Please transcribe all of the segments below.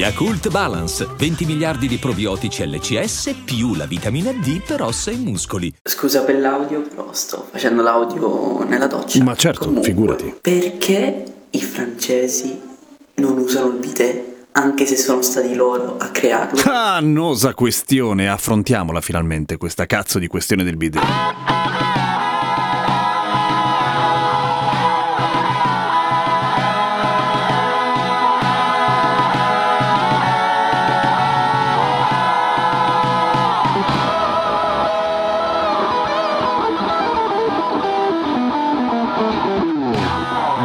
Yakult Balance, 20 miliardi di probiotici LCS più la vitamina D per ossa e muscoli. Scusa per l'audio, però sto facendo l'audio nella doccia. Ma certo, Comunque, figurati. Perché i francesi non usano il bidet anche se sono stati loro a crearlo? Ah, annosa questione, affrontiamola finalmente, questa cazzo di questione del bidet.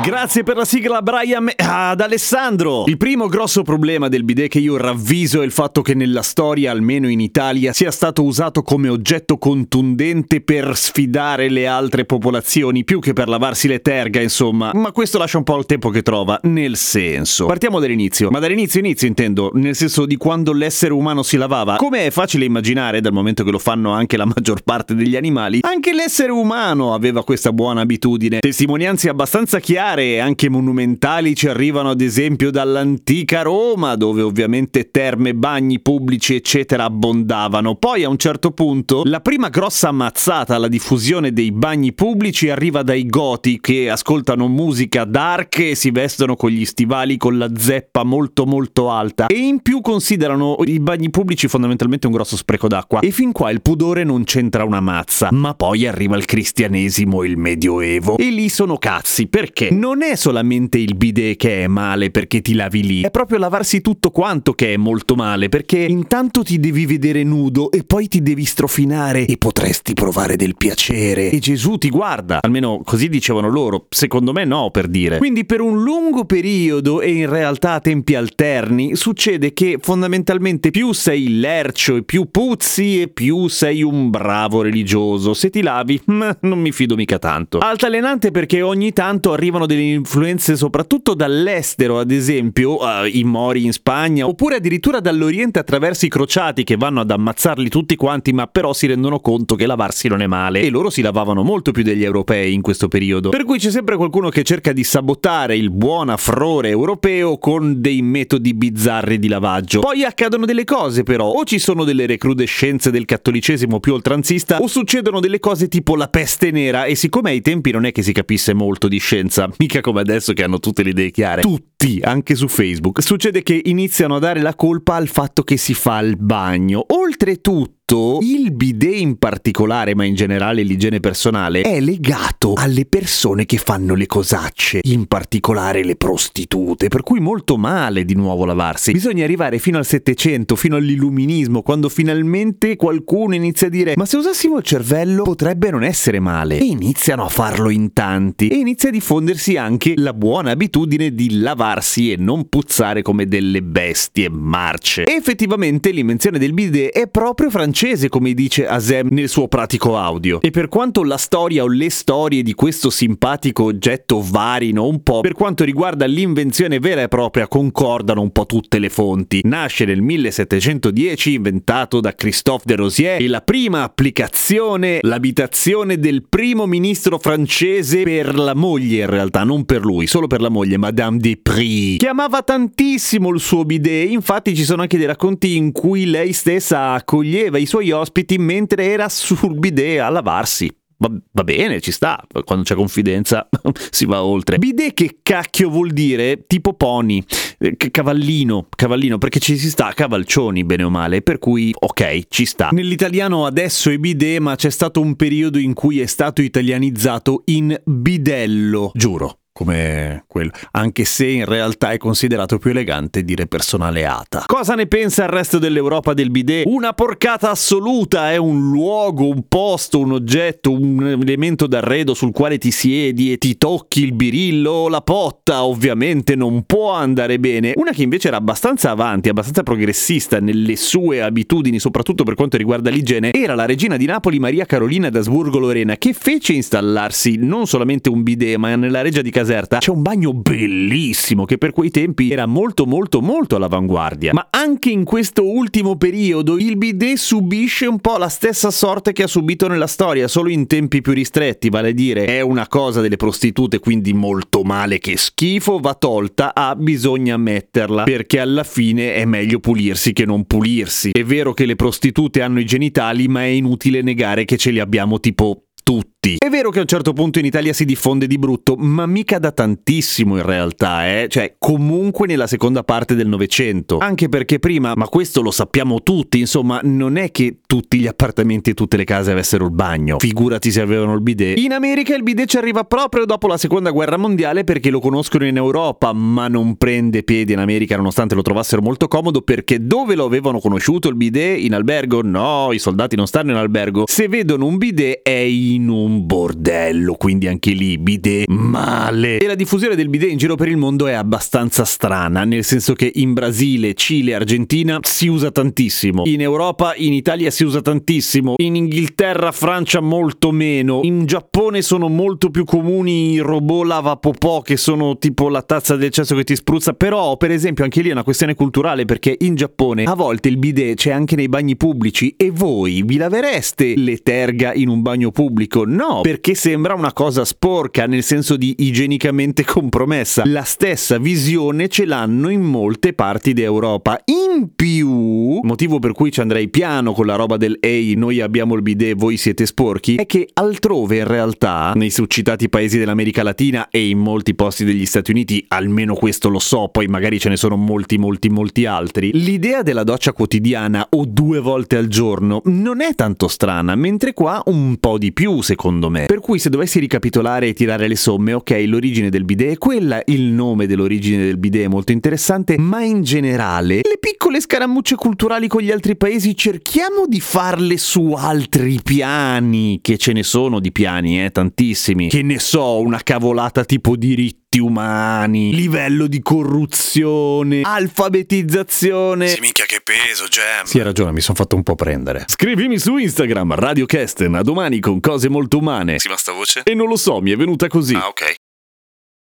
Grazie per la sigla Brian ad Alessandro. Il primo grosso problema del bidet che io ravviso è il fatto che nella storia, almeno in Italia, sia stato usato come oggetto contundente per sfidare le altre popolazioni, più che per lavarsi le terga, insomma. Ma questo lascia un po' il tempo che trova, nel senso. Partiamo dall'inizio, ma dall'inizio inizio intendo, nel senso di quando l'essere umano si lavava. Come è facile immaginare, dal momento che lo fanno anche la maggior parte degli animali, anche l'essere umano aveva questa buona abitudine. Testimonianze abbastanza chiare e anche monumentali ci arrivano ad esempio dall'antica Roma, dove ovviamente terme, bagni pubblici eccetera abbondavano. Poi a un certo punto la prima grossa ammazzata alla diffusione dei bagni pubblici arriva dai goti che ascoltano musica dark e si vestono con gli stivali con la zeppa molto molto alta. E in più considerano i bagni pubblici fondamentalmente un grosso spreco d'acqua. E fin qua il pudore non c'entra una mazza. Ma poi arriva il cristianesimo e il medioevo. E lì sono cazzi. Perché non è solamente il bidet che è male perché ti lavi lì, è proprio lavarsi tutto quanto che è molto male perché intanto ti devi vedere nudo e poi ti devi strofinare e potresti provare del piacere e Gesù ti guarda, almeno così dicevano loro, secondo me no per dire. Quindi per un lungo periodo e in realtà a tempi alterni succede che fondamentalmente più sei lercio e più puzzi e più sei un bravo religioso, se ti lavi non mi fido mica tanto. Altalenante perché ogni tanto arrivano delle influenze soprattutto dall'estero, ad esempio eh, i Mori in Spagna, oppure addirittura dall'Oriente attraverso i crociati che vanno ad ammazzarli tutti quanti, ma però si rendono conto che lavarsi non è male. E loro si lavavano molto più degli europei in questo periodo. Per cui c'è sempre qualcuno che cerca di sabotare il buon affrore europeo con dei metodi bizzarri di lavaggio. Poi accadono delle cose però, o ci sono delle recrudescenze del cattolicesimo più oltranzista, o succedono delle cose tipo la peste nera, e siccome ai tempi non è che si capisse molto di scienza, mica come adesso che hanno tutte le idee chiare. Tutti, anche su Facebook. Succede che iniziano a dare la colpa al fatto che si fa il bagno. Oltretutto, il bidet in particolare, ma in generale l'igiene personale, è legato alle persone che fanno le cosacce, in particolare le prostitute, per cui molto male di nuovo lavarsi. Bisogna arrivare fino al Settecento, fino all'illuminismo, quando finalmente qualcuno inizia a dire ma se usassimo il cervello potrebbe non essere male. E iniziano a farlo in tanti. E inizia a diffondersi anche la buona abitudine di lavarsi e non puzzare come delle bestie marce. E effettivamente l'invenzione del bidet è proprio francese, come dice Asem nel suo pratico audio. E per quanto la storia o le storie di questo simpatico oggetto varino un po', per quanto riguarda l'invenzione vera e propria concordano un po' tutte le fonti. Nasce nel 1710, inventato da Christophe de Rosier, e la prima applicazione, l'abitazione del primo ministro francese per la moglie in realtà, non per lui, solo per la moglie, Madame de Prie, che amava tantissimo il suo bidet, infatti ci sono anche dei racconti in cui lei stessa accoglieva i suoi ospiti mentre era sul bidet a lavarsi. Va, va bene, ci sta, quando c'è confidenza si va oltre. Bidet che cacchio vuol dire? Tipo pony, eh, cavallino, cavallino, perché ci si sta a cavalcioni bene o male, per cui ok, ci sta. Nell'italiano adesso è bidet, ma c'è stato un periodo in cui è stato italianizzato in bidello, giuro come quello, anche se in realtà è considerato più elegante dire personale ata. Cosa ne pensa il resto dell'Europa del bidet? Una porcata assoluta, è un luogo, un posto, un oggetto, un elemento d'arredo sul quale ti siedi e ti tocchi il birillo o la potta, ovviamente non può andare bene. Una che invece era abbastanza avanti, abbastanza progressista nelle sue abitudini, soprattutto per quanto riguarda l'igiene, era la regina di Napoli Maria Carolina d'Asburgo-Lorena, che fece installarsi non solamente un bidet, ma nella reggia di casa Caserta c'è un bagno bellissimo che per quei tempi era molto molto molto all'avanguardia. Ma anche in questo ultimo periodo il bidet subisce un po' la stessa sorte che ha subito nella storia, solo in tempi più ristretti, vale a dire è una cosa delle prostitute, quindi molto male che schifo, va tolta, ah bisogna metterla, perché alla fine è meglio pulirsi che non pulirsi. È vero che le prostitute hanno i genitali, ma è inutile negare che ce li abbiamo tipo tutti. È vero che a un certo punto in Italia si diffonde di brutto, ma mica da tantissimo in realtà, eh? Cioè, comunque nella seconda parte del Novecento. Anche perché prima, ma questo lo sappiamo tutti, insomma, non è che tutti gli appartamenti e tutte le case avessero il bagno. Figurati se avevano il bidet. In America il bidet ci arriva proprio dopo la seconda guerra mondiale perché lo conoscono in Europa, ma non prende piedi in America nonostante lo trovassero molto comodo perché dove lo avevano conosciuto il bidet? In albergo? No, i soldati non stanno in albergo. Se vedono un bidet è in bordello, quindi anche lì bidet male. E la diffusione del bidet in giro per il mondo è abbastanza strana, nel senso che in Brasile, Cile, Argentina si usa tantissimo. In Europa, in Italia si usa tantissimo. In Inghilterra, Francia molto meno. In Giappone sono molto più comuni i robot lavapopò che sono tipo la tazza del cesso che ti spruzza, però per esempio anche lì è una questione culturale perché in Giappone a volte il bidet c'è anche nei bagni pubblici e voi vi lavereste le terga in un bagno pubblico? No, No, perché sembra una cosa sporca, nel senso di igienicamente compromessa. La stessa visione ce l'hanno in molte parti d'Europa. In più, motivo per cui ci andrei piano con la roba del ehi, noi abbiamo il bidet, voi siete sporchi, è che altrove in realtà, nei succitati paesi dell'America Latina e in molti posti degli Stati Uniti, almeno questo lo so, poi magari ce ne sono molti, molti, molti altri, l'idea della doccia quotidiana o due volte al giorno non è tanto strana, mentre qua un po' di più, secondo secondo me. Per cui se dovessi ricapitolare e tirare le somme, ok, l'origine del bidet è quella, il nome dell'origine del bidet è molto interessante, ma in generale le piccole scaramucce culturali con gli altri paesi cerchiamo di farle su altri piani, che ce ne sono di piani, eh, tantissimi. Che ne so, una cavolata tipo diritti umani, livello di corruzione, alfabetizzazione. Sì, minchia che peso, Gem. Sì, hai ragione, mi sono fatto un po' prendere. Scrivimi su Instagram, Radio Kesten, a domani con cose molto umane. Sì, ma sta voce? E non lo so, mi è venuta così. Ah, ok.